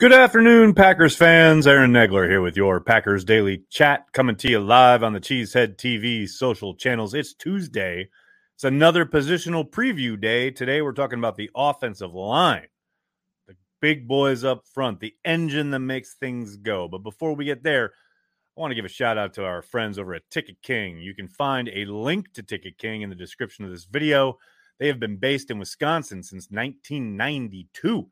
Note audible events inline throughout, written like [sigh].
Good afternoon, Packers fans. Aaron Nagler here with your Packers Daily Chat, coming to you live on the Cheesehead TV social channels. It's Tuesday. It's another positional preview day. Today, we're talking about the offensive line, the big boys up front, the engine that makes things go. But before we get there, I want to give a shout out to our friends over at Ticket King. You can find a link to Ticket King in the description of this video. They have been based in Wisconsin since 1992.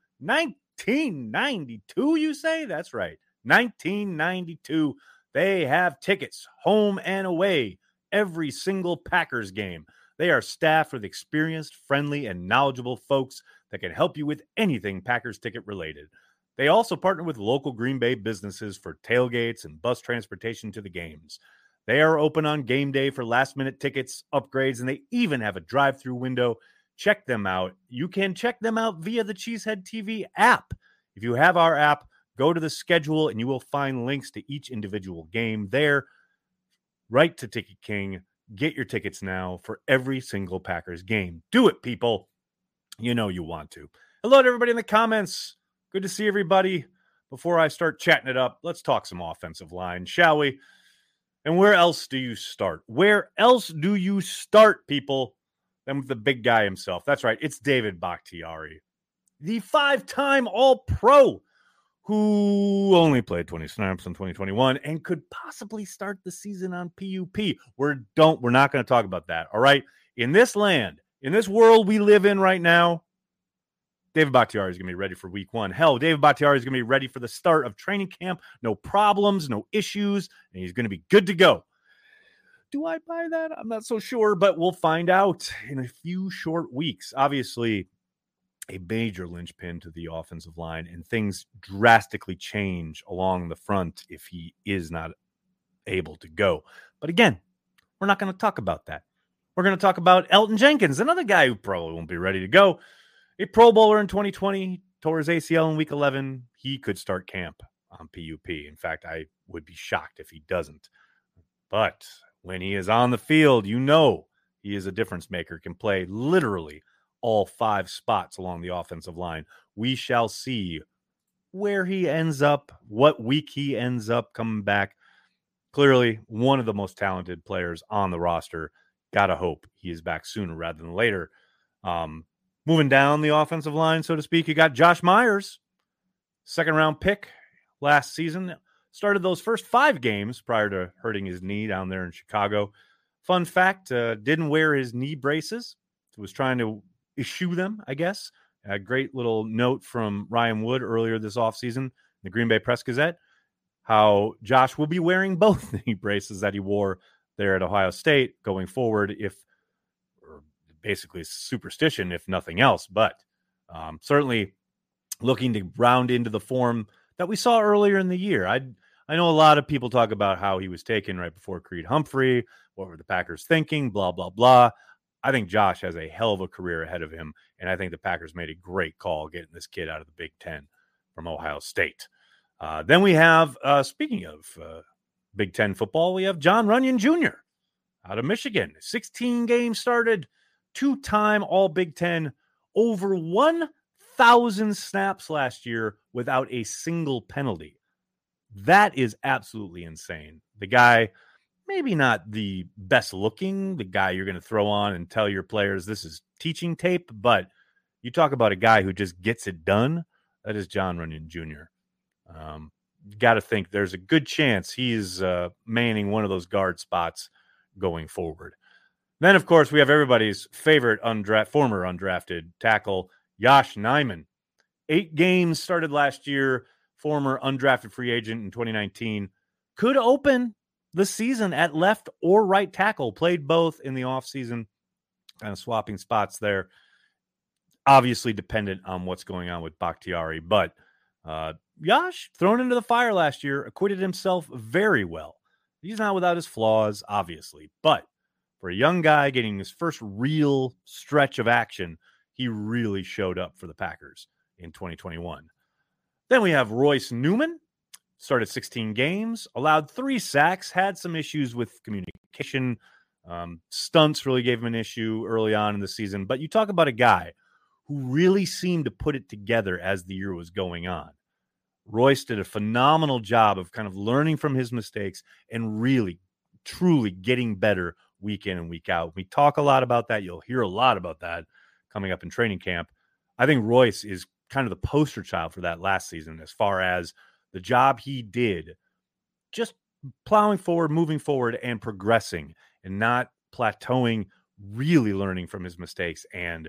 1992, you say? That's right. 1992. They have tickets home and away every single Packers game. They are staffed with experienced, friendly, and knowledgeable folks that can help you with anything Packers ticket related. They also partner with local Green Bay businesses for tailgates and bus transportation to the games. They are open on game day for last minute tickets, upgrades, and they even have a drive through window check them out. You can check them out via the Cheesehead TV app. If you have our app, go to the schedule and you will find links to each individual game there. Right to Ticket King. Get your tickets now for every single Packers game. Do it, people. You know you want to. Hello to everybody in the comments. Good to see everybody. Before I start chatting it up, let's talk some offensive line, shall we? And where else do you start? Where else do you start, people? Then with the big guy himself. That's right. It's David Bakhtiari, the five time All Pro who only played 20 snaps in 2021 and could possibly start the season on PUP. We're don't we're not going to talk about that. All right. In this land, in this world we live in right now, David Bakhtiari is going to be ready for week one. Hell, David Bakhtiari is going to be ready for the start of training camp. No problems, no issues, and he's going to be good to go. Do I buy that? I'm not so sure, but we'll find out in a few short weeks. Obviously, a major linchpin to the offensive line, and things drastically change along the front if he is not able to go. But again, we're not going to talk about that. We're going to talk about Elgton Jenkins, another guy who probably won't be ready to go. A Pro Bowler in 2020, tore his ACL in week 11. He could start camp on PUP. In fact, I would be shocked if he doesn't. But when he is on the field, you know he is a difference maker, can play literally all five spots along the offensive line. We shall see where he ends up, what week he ends up coming back. Clearly, one of the most talented players on the roster. Gotta hope he is back sooner rather than later. Um, moving down the offensive line, so to speak, you got Josh Myers, second round pick last season. Started those first five games prior to hurting his knee down there in Chicago. Fun fact: uh, didn't wear his knee braces. Was trying to issue them, I guess. A great little note from Ryan Wood earlier this offseason, the Green Bay Press Gazette, how Josh will be wearing [laughs] both knee braces that he wore there at Ohio State going forward, if or basically superstition, if nothing else. But um, certainly looking to round into the form that we saw earlier in the year. I I know a lot of people talk about how he was taken right before Creed Humphrey. What were the Packers thinking? Blah blah blah. I think Josh has a hell of a career ahead of him, and I think the Packers made a great call getting this kid out of the Big Ten from Ohio State. Uh, then we have, uh, speaking of uh, Big Ten football, we have Jon Runyan Jr. out of Michigan. 16 games started, two time All Big Ten, over 1,000 snaps last year without a single penalty. That is absolutely insane. The guy, maybe not the best looking, the guy you're going to throw on and tell your players this is teaching tape, but you talk about a guy who just gets it done. That is Jon Runyan Jr. Um, Got to think there's a good chance he's uh, manning one of those guard spots going forward. Then, of course, we have everybody's favorite undraft, former undrafted tackle, Yosh Nijman. Eight games started last year, former undrafted free agent in 2019. Could open the season at left or right tackle, played both in the offseason, kind of swapping spots there. Obviously, dependent on what's going on with Bakhtiari, but uh, Yosh, thrown into the fire last year, acquitted himself very well. He's not without his flaws, obviously, but for a young guy getting his first real stretch of action, he really showed up for the Packers in 2021. Then we have Royce Newman, started 16 games, allowed three sacks, had some issues with communication. Um, stunts really gave him an issue early on in the season. But you talk about a guy who really seemed to put it together as the year was going on. Royce did a phenomenal job of kind of learning from his mistakes and really, truly getting better week in and week out. We talk a lot about that. You'll hear a lot about that coming up in training camp. I think Royce is kind of the poster child for that last season as far as the job he did just plowing forward, moving forward, and progressing and not plateauing, really learning from his mistakes. And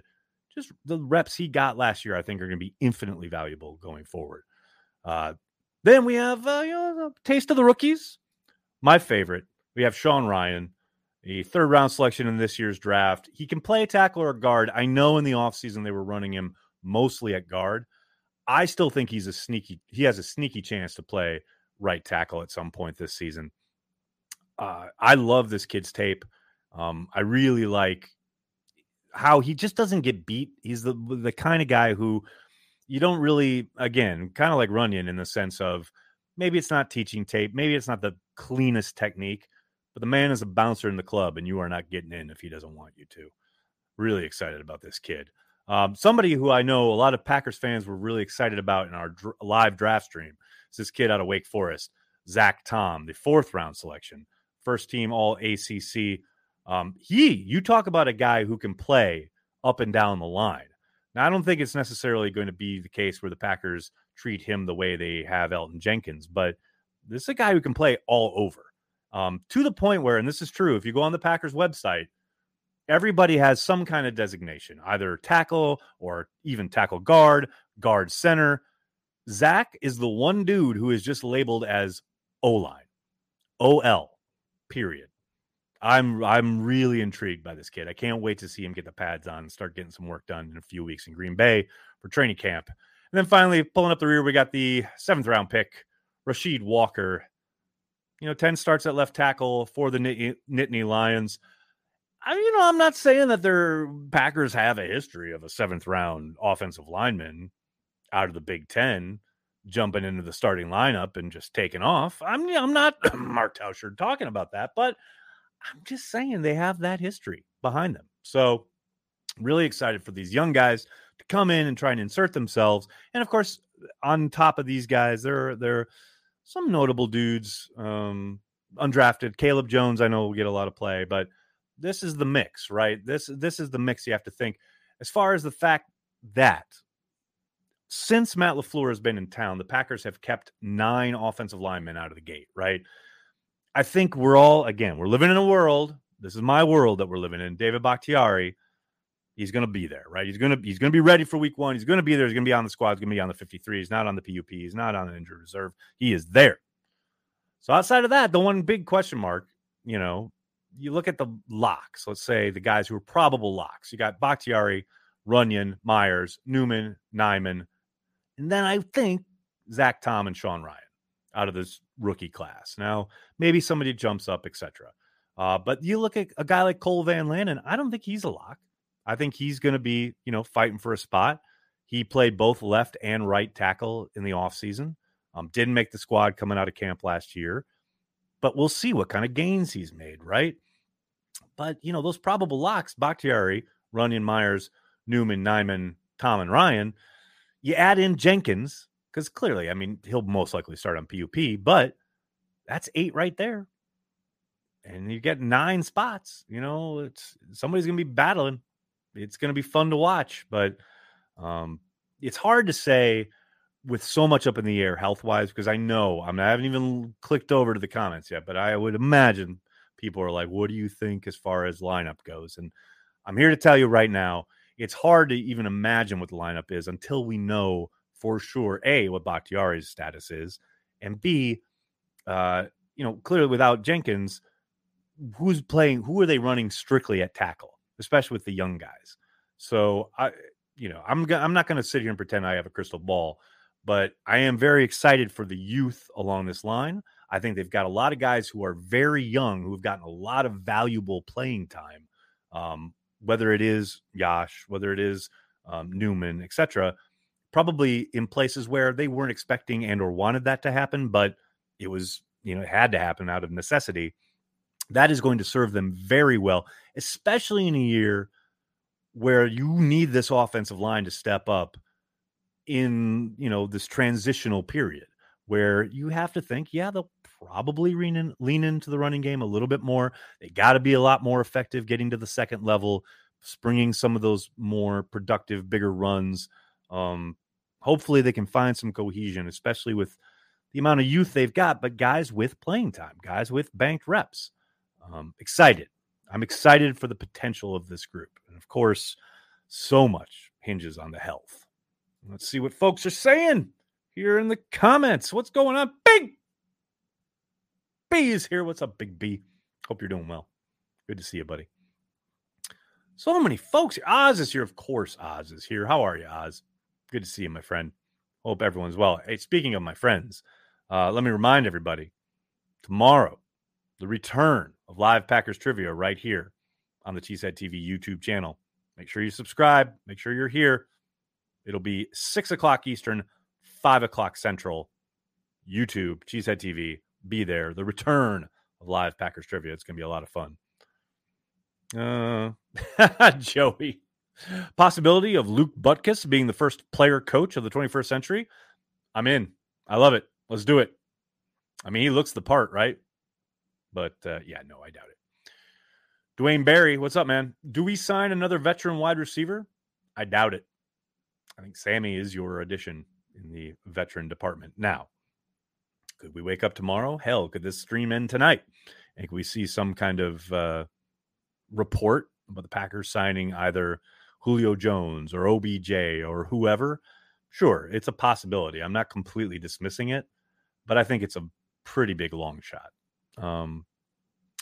just the reps he got last year, I think, are going to be infinitely valuable going forward. Uh, then we have uh, you know, taste of the rookies. My favorite, we have Sean Rhyan, a third round selection in this year's draft. He can play a tackle or a guard. I know in the offseason they were running him mostly at guard. I still think he's a sneaky, he has a sneaky chance to play right tackle at some point this season. Uh, I love this kid's tape. Um, I really like how he just doesn't get beat. He's the the kind of guy who you don't really, again, kind of like Runyan in the sense of maybe it's not teaching tape, maybe it's not the cleanest technique, but the man is a bouncer in the club, and you are not getting in if he doesn't want you to. Really excited about this kid. Um, somebody who I know a lot of Packers fans were really excited about in our dr- live draft stream is this kid out of Wake Forest, Zach Tom, the fourth round selection, first team All ACC. Um, he, you talk about a guy who can play up and down the line. Now, I don't think it's necessarily going to be the case where the Packers treat him the way they have Elgton Jenkins, but this is a guy who can play all over um, to the point where, and this is true, if you go on the Packers website, everybody has some kind of designation, either tackle or even tackle guard, guard center. Zach is the one dude who is just labeled as O line, O L, period. I'm I'm really intrigued by this kid. I can't wait to see him get the pads on and start getting some work done in a few weeks in Green Bay for training camp. And then finally, pulling up the rear, we got the seventh round pick, Rasheed Walker. You know, 10 starts at left tackle for the Nittany Lions. I, you know, I'm not saying that their Packers have a history of a seventh round offensive lineman out of the Big Ten jumping into the starting lineup and just taking off. I'm I'm not [clears throat] Mark Tauscher talking about that, but I'm just saying they have that history behind them. So really excited for these young guys to come in and try and insert themselves. And of course, on top of these guys, there are some notable dudes, um, undrafted. Caleb Jones, I know will get a lot of play, but this is the mix, right? This this is the mix you have to think. As far as the fact that since Matt LaFleur has been in town, the Packers have kept nine offensive linemen out of the gate, right? I think we're all again, we're living in a world. This is my world that we're living in. David Bakhtiari, he's going to be there, right? He's going to he's going to be ready for week 1. He's going to be there. He's going to be on the squad. He's going to be on the 53. He's not on the PUP. He's not on the injured reserve. He is there. So outside of that, the one big question mark, you know, you look at the locks, let's say the guys who are probable locks. You got Bakhtiari, Runyan, Myers, Newman, Nijman, and then I think Zach Tom and Sean Rhyan out of this rookie class. Now, maybe somebody jumps up, etc. Uh, but you look at a guy like Cole Van Lanen, I don't think he's a lock. I think he's going to be, you know, fighting for a spot. He played both left and right tackle in the offseason. Um, didn't make the squad coming out of camp last year but we'll see what kind of gains he's made, right? But you know, those probable locks, Bakhtiari, Runyan Myers, Newman, Nijman, Tom, and Rhyan, you add in Jenkins, because clearly, I mean, he'll most likely start on PUP, but that's eight right there. And you get nine spots. You know, it's somebody's gonna be battling. It's gonna be fun to watch, but um, it's hard to say with so much up in the air health wise because I know I'm, I haven't even clicked over to the comments yet, but I would imagine people are like, "What do you think as far as lineup goes?" And I'm here to tell you right now, it's hard to even imagine what the lineup is until we know for sure a what Bakhtiari's status is, and b, uh, you know, clearly without Jenkins, who's playing? Who are they running strictly at tackle, especially with the young guys? So I, you know, I'm I'm not going to sit here and pretend I have a crystal ball but I am very excited for the youth along this line. I think they've got a lot of guys who are very young who have gotten a lot of valuable playing time. Um, whether it is Yosh, whether it is um, Newman, etc., probably in places where they weren't expecting and or wanted that to happen, but it was you know it had to happen out of necessity. That is going to serve them very well, especially in a year where you need this offensive line to step up in you know this transitional period where you have to think, yeah, they'll probably lean, in, lean into the running game a little bit more. They got to be a lot more effective getting to the second level, springing some of those more productive, bigger runs. Um, hopefully, they can find some cohesion, especially with the amount of youth they've got, but guys with playing time, guys with banked reps. Um, excited. I'm excited for the potential of this group. And of course, so much hinges on the health. Let's see what folks are saying here in the comments. What's going on? Big B is here. What's up, Big B? Hope you're doing well. Good to see you, buddy. So many folks. Oz is here. Of course, Oz is here. How are you, Oz? Good to see you, my friend. Hope everyone's well. Hey, speaking of my friends, uh, let me remind everybody tomorrow, the return of live Packers trivia right here on the Cheesehead TV YouTube channel. Make sure you subscribe. Make sure you're here. It'll be six o'clock Eastern, five o'clock Central. YouTube, Cheesehead TV, be there. The return of live Packers trivia. It's going to be a lot of fun. Uh, [laughs] Joey. Possibility of Luke Butkus being the first player coach of the 21st century. I'm in. I love it. Let's do it. I mean, he looks the part, right? But uh, yeah, no, I doubt it. Dwayne Barry, what's up, man? Do we sign another veteran wide receiver? I doubt it. I think Sammy is your addition in the veteran department. Now, could we wake up tomorrow? Hell, could this stream end tonight? And could we see some kind of uh, report about the Packers signing either Julio Jones or OBJ or whoever? Sure, it's a possibility. I'm not completely dismissing it, but I think it's a pretty big long shot. Um,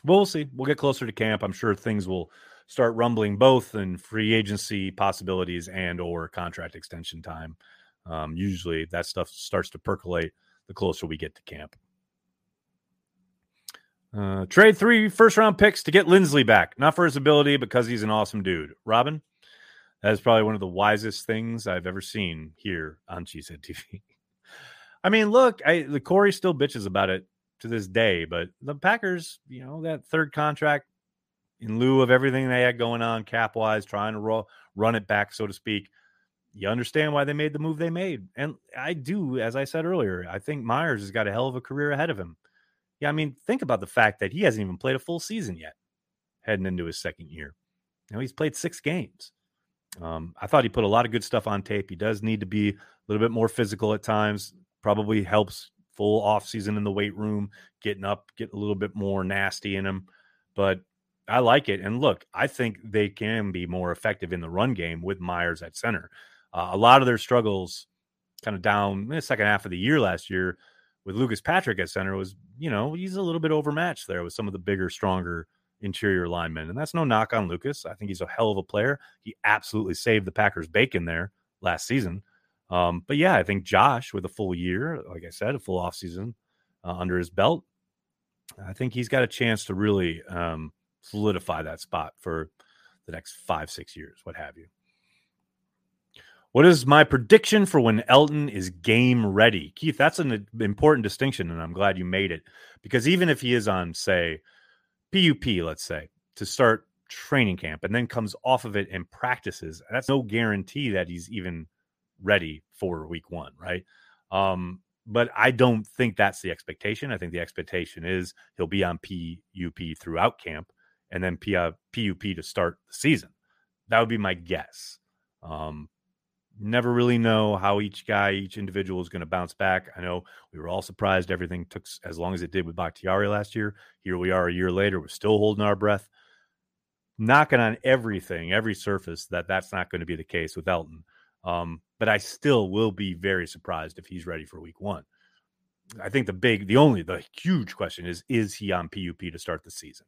well, we'll see. We'll get closer to camp. I'm sure things will start rumbling both in free agency possibilities and or contract extension time. Um, usually that stuff starts to percolate the closer we get to camp. Uh, trade three first round picks to get Linsley back, not for his ability, because he's an awesome dude. Robin, that is probably one of the wisest things I've ever seen here on Cheesehead TV. [laughs] I mean, look, I, the Corey still bitches about it to this day, but the Packers, you know, that third contract in lieu of everything they had going on cap wise, trying to ro- run it back, so to speak. You understand why they made the move they made. And I do, as I said earlier, I think Myers has got a hell of a career ahead of him. Yeah, I mean, think about the fact that he hasn't even played a full season yet, heading into his second year. Know, he's played six games. Um, I thought he put a lot of good stuff on tape. He does need to be a little bit more physical at times. Probably helps full off season in the weight room, getting up, getting a little bit more nasty in him. But I like it. And look, I think they can be more effective in the run game with Myers at center. Uh, a lot of their struggles kind of down in the second half of the year last year with Lucas Patrick at center was, you know, he's a little bit overmatched there with some of the bigger, stronger interior linemen. And that's no knock on Lucas. I think he's a hell of a player. He absolutely saved the Packers bacon there last season. Um, but yeah, I think Josh with a full year, like I said, a full offseason uh, under his belt, I think he's got a chance to really um, solidify that spot for the next five, six years, what have you. What is my prediction for when Elgton is game ready? Keith, that's an important distinction, and I'm glad you made it because even if he is on, say, PUP, let's say, to start training camp and then comes off of it and practices, that's no guarantee that he's even ready for week one, right? Um, but I don't think that's the expectation. I think the expectation is he'll be on PUP throughout camp and then PUP to start the season. That would be my guess. Um, never really know how each guy, each individual is going to bounce back. I know we were all surprised everything took as long as it did with Bakhtiari last year. Here we are a year later, we're still holding our breath, knocking on everything, every surface that that's not going to be the case with Elgton. Um, but I still will be very surprised if he's ready for week one. I think the big, the only, the huge question is, is he on PUP to start the season?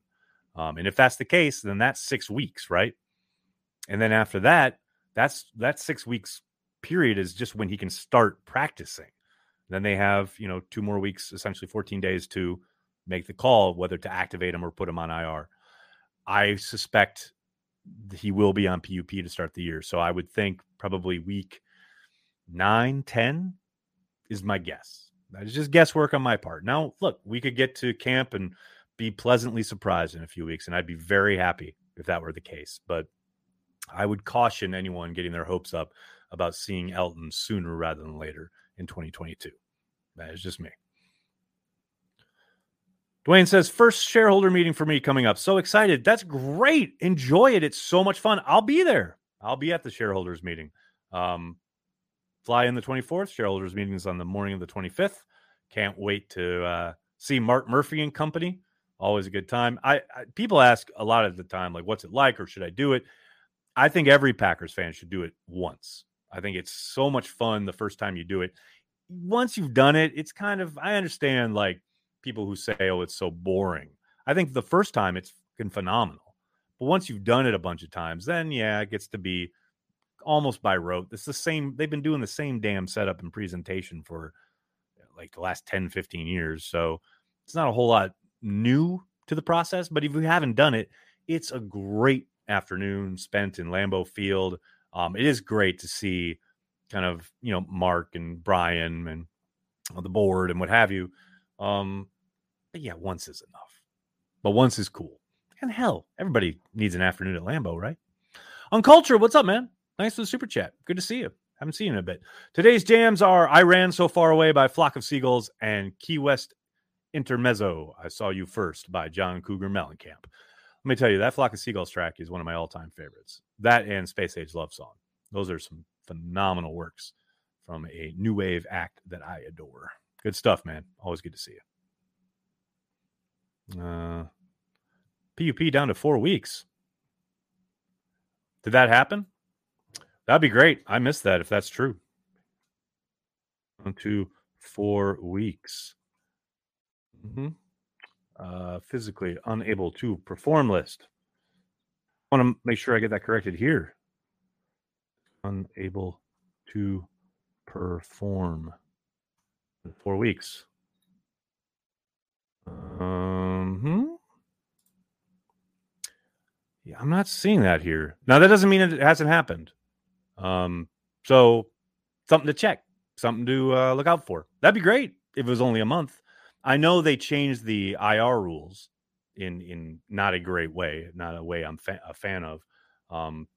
Um, and if that's the case, then that's six weeks, right? And then after that, that's that six weeks period is just when he can start practicing. Then they have, you know, two more weeks, essentially 14 days to make the call whether to activate him or put him on IR. I suspect he will be on PUP to start the year. So I would think probably week nine, 10 is my guess. That is just guesswork on my part. Now, look, we could get to camp and be pleasantly surprised in a few weeks, and I'd be very happy if that were the case. But I would caution anyone getting their hopes up about seeing Elgton sooner rather than later in 2022. That is just me. Dwayne says, first shareholder meeting for me coming up. So excited. That's great. Enjoy it. It's so much fun. I'll be there. I'll be at the shareholders meeting. Um, fly in the 24th. Shareholders meeting is on the morning of the 25th. Can't wait to uh, see Mark Murphy and company. Always a good time. I, I people ask a lot of the time, like, what's it like, or should I do it? I think every Packers fan should do it once. I think it's so much fun the first time you do it. Once you've done it, it's kind of I understand like people who say, "Oh, it's so boring." I think the first time it's phenomenal, but once you've done it a bunch of times, then yeah, it gets to be almost by rote. It's the same. They've been doing the same damn setup and presentation for like the last 10, 15 years. So it's not a whole lot new to the process. But if you haven't done it, it's a great afternoon spent in Lambeau Field. Um, it is great to see kind of, you know, Mark and Brian and the board and what have you. Um, but yeah, once is enough. But once is cool. And hell, everybody needs an afternoon at Lambeau, right? Uncultured, what's up, man? Thanks for the super chat. Good to see you. Haven't seen you in a bit. Today's jams are I Ran So Far Away by Flock of Seagulls and Key West Intermezzo. I Saw You First by John Cougar Mellencamp. Let me tell you, that Flock of Seagulls track is one of my all time favorites. That and Space Age Love Song. Those are some phenomenal works from a new wave act that I adore. Good stuff, man. Always good to see you. Uh, PUP down to four weeks. Did that happen? That'd be great. I missed that if that's true. On to four weeks. Mm-hmm. Uh, physically unable to perform list. I want to make sure I get that corrected here. Unable to perform four weeks. Um, hmm. Yeah, I'm not seeing that here. Now that doesn't mean it hasn't happened. Um, so something to check, something to uh, look out for. That'd be great if it was only a month. I know they changed the IR rules in in not a great way, not a way I'm fa- a fan of. Um,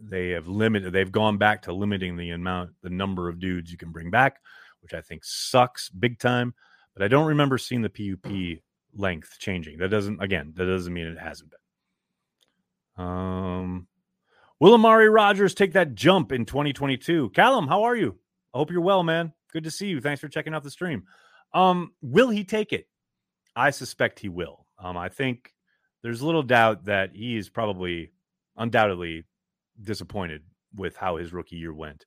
they have limited. They've gone back to limiting the amount, the number of dudes you can bring back, which I think sucks big time. But I don't remember seeing the PUP length changing. That doesn't, again, that doesn't mean it hasn't been. Um, will Amari Rodgers take that jump in 2022? Callum, how are you? I hope you're well, man. Good to see you. Thanks for checking out the stream. Um, will he take it? I suspect he will. Um, I think there's little doubt that he is probably undoubtedly disappointed with how his rookie year went.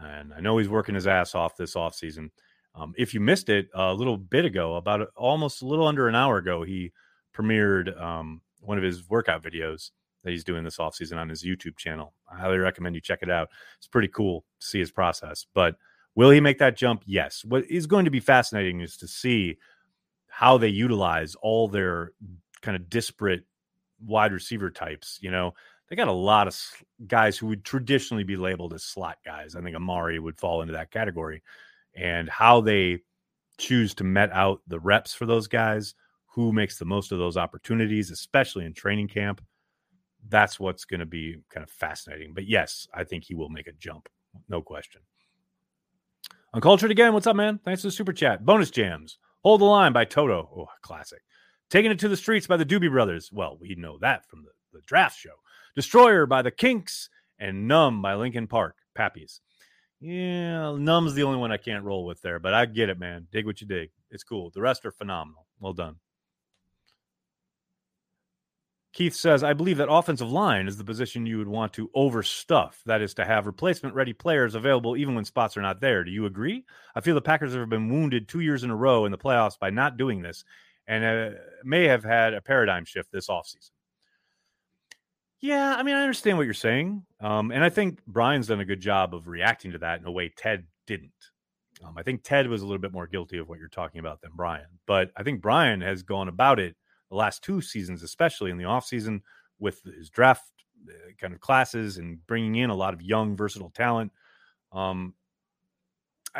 And I know he's working his ass off this offseason. Um, if you missed it a little bit ago, about almost a little under an hour ago, he premiered um, one of his workout videos that he's doing this offseason on his YouTube channel. I highly recommend you check it out. It's pretty cool to see his process. But will he make that jump? Yes. What is going to be fascinating is to see how they utilize all their kind of disparate wide receiver types. You know, they got a lot of guys who would traditionally be labeled as slot guys. I think Amari would fall into that category. And how they choose to met out the reps for those guys, who makes the most of those opportunities, especially in training camp. That's what's going to be kind of fascinating. But yes, I think he will make a jump. No question. Uncultured again. What's up, man? Thanks for the super chat. Bonus jams. Hold the line by Toto. Oh, classic. Taking it to the streets by the Doobie Brothers. Well, we know that from the, the draft show. Destroyer by the Kinks, and Numb by Linkin Park. Pappies. Yeah, Numb's the only one I can't roll with there, but I get it, man. Dig what you dig. It's cool. The rest are phenomenal. Well done. Keith says, I believe that offensive line is the position you would want to overstuff. That is to have replacement ready players available even when spots are not there. Do you agree? I feel the Packers have been wounded two years in a row in the playoffs by not doing this and uh, may have had a paradigm shift this offseason. Yeah, I mean, I understand what you're saying. Um, and I think Brian's done a good job of reacting to that in a way Ted didn't. Um, I think Ted was a little bit more guilty of what you're talking about than Brian. But I think Brian has gone about it the last two seasons, especially in the offseason with his draft uh, kind of classes and bringing in a lot of young, versatile talent. Um,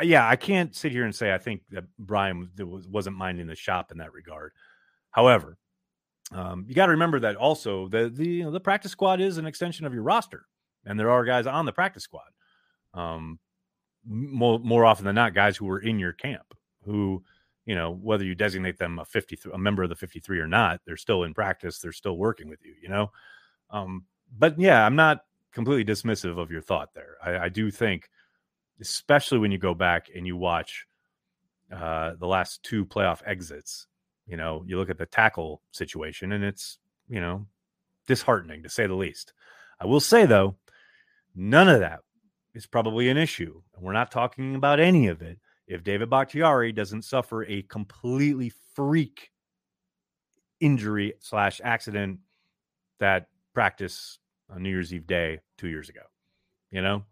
yeah, I can't sit here and say I think that Brian wasn't minding the shop in that regard. However, um, you got to remember that also the the you know, the practice squad is an extension of your roster, and there are guys on the practice squad. Um, more more often than not, guys who were in your camp. who, you know, whether you designate them a 53 a member of the 53 or not, they're still in practice, they're still working with you, you know. Um, but yeah, I'm not completely dismissive of your thought there. I, I do think, especially when you go back and you watch uh, the last two playoff exits, you know, you look at the tackle situation and it's, you know, disheartening to say the least. I will say though, none of that is probably an issue. And we're not talking about any of it if David Bakhtiari doesn't suffer a completely freak injury slash accident that practice on New Year's Eve day two years ago. You know,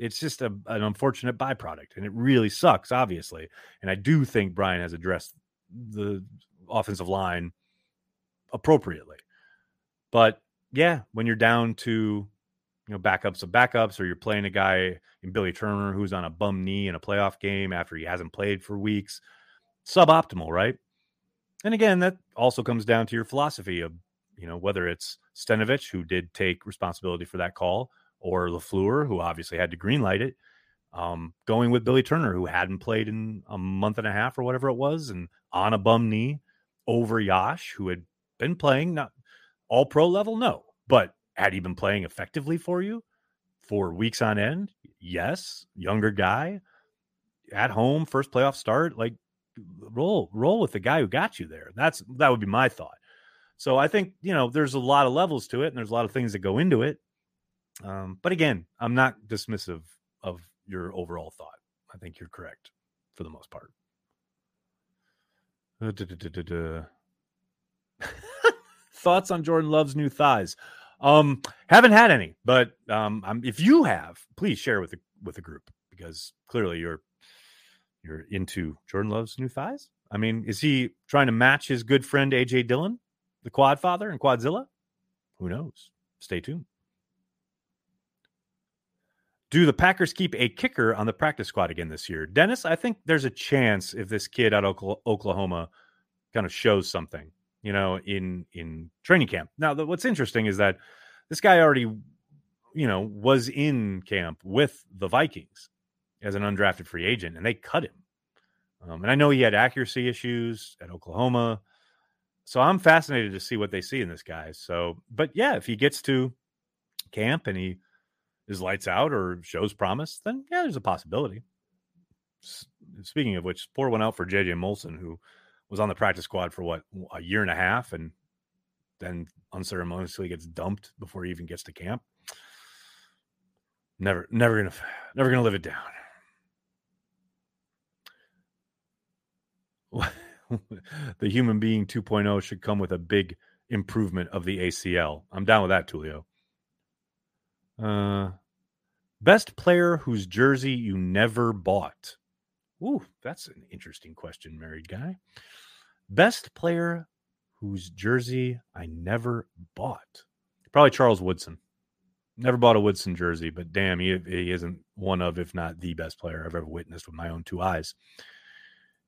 it's just a, an unfortunate byproduct, and it really sucks, obviously. And I do think Brian has addressed the offensive line appropriately. But yeah, when you're down to you know backups of backups, or you're playing a guy in Billy Turner who's on a bum knee in a playoff game after he hasn't played for weeks, suboptimal, right? And again, that also comes down to your philosophy of you know whether it's Stenavich who did take responsibility for that call, or LaFleur who obviously had to greenlight it. Um, going with Billy Turner, who hadn't played in a month and a half or whatever it was, and on a bum knee over Yosh, who had been playing, not all pro level, no, but had he been playing effectively for you for weeks on end? Yes. Younger guy at home, first playoff start, like roll, roll with the guy who got you there. That's that would be my thought. So I think, you know, there's a lot of levels to it and there's a lot of things that go into it. Um, but again, I'm not dismissive of your overall thought. I think you're correct for the most part. Uh, [laughs] Thoughts on Jordan Love's new thighs? Um, haven't had any, but um, I'm, if you have, please share with the with the group because clearly you're you're into Jordan Love's new thighs. I mean, is he trying to match his good friend AJ Dillon, the Quad Father and Quadzilla? Who knows? Stay tuned. Do the Packers keep a kicker on the practice squad again this year? Dennis, I think there's a chance if this kid out of Oklahoma kind of shows something, you know, in in training camp. Now, the, what's interesting is that this guy already, you know, was in camp with the Vikings as an undrafted free agent, and they cut him. Um, and I know he had accuracy issues at Oklahoma, so I'm fascinated to see what they see in this guy. So, but yeah, if he gets to camp and he is lights out or shows promise, then yeah, there's a possibility. Speaking of which, pour one out for JJ Molson, who was on the practice squad for what a year and a half, and then unceremoniously gets dumped before he even gets to camp. Never, never gonna, never gonna live it down. [laughs] the human being 2.0 should come with a big improvement of the ACL. I'm down with that, Tulio. Uh, best player whose jersey you never bought. Ooh, that's an interesting question, married guy. Best player whose jersey I never bought. Probably Charles Woodson. Never bought a Woodson jersey, but damn, he, he isn't one of, if not the best player I've ever witnessed with my own two eyes.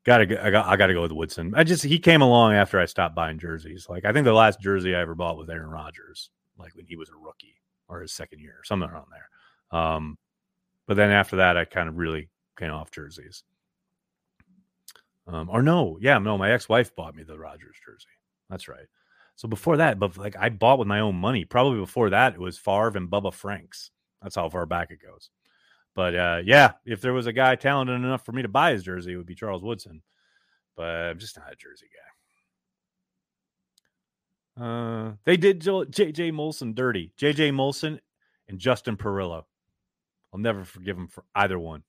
Gotta go, I got I gotta go with Woodson. I just he came along after I stopped buying jerseys. Like I think the last jersey I ever bought was Aaron Rodgers, like when he was a rookie or his second year, something around there. Um, but then after that, I kind of really came off jerseys. Um, or no, yeah, no, my ex-wife bought me the Rodgers jersey. That's right. So before that, but like I bought with my own money. Probably before that, it was Favre and Bubba Franks. That's how far back it goes. But uh, yeah, if there was a guy talented enough for me to buy his jersey, it would be Charles Woodson. But I'm just not a jersey guy. Uh, they did JJ Molson dirty. JJ Molson and Justin Perillo. I'll never forgive him for either one.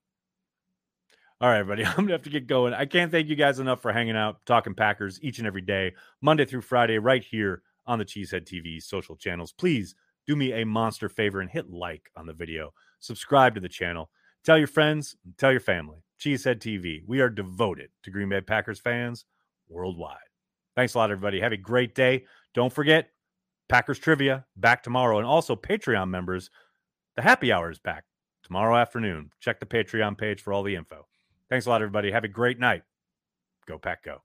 All right, everybody. [laughs] I'm gonna have to get going. I can't thank you guys enough for hanging out, talking Packers each and every day, Monday through Friday, right here on the Cheesehead TV social channels. Please do me a monster favor and hit like on the video. Subscribe to the channel. Tell your friends, tell your family. Cheesehead TV. We are devoted to Green Bay Packers fans worldwide. Thanks a lot, everybody. Have a great day. Don't forget, Packers Trivia back tomorrow. And also, Patreon members, the happy hour is back tomorrow afternoon. Check the Patreon page for all the info. Thanks a lot, everybody. Have a great night. Go, Pack, go.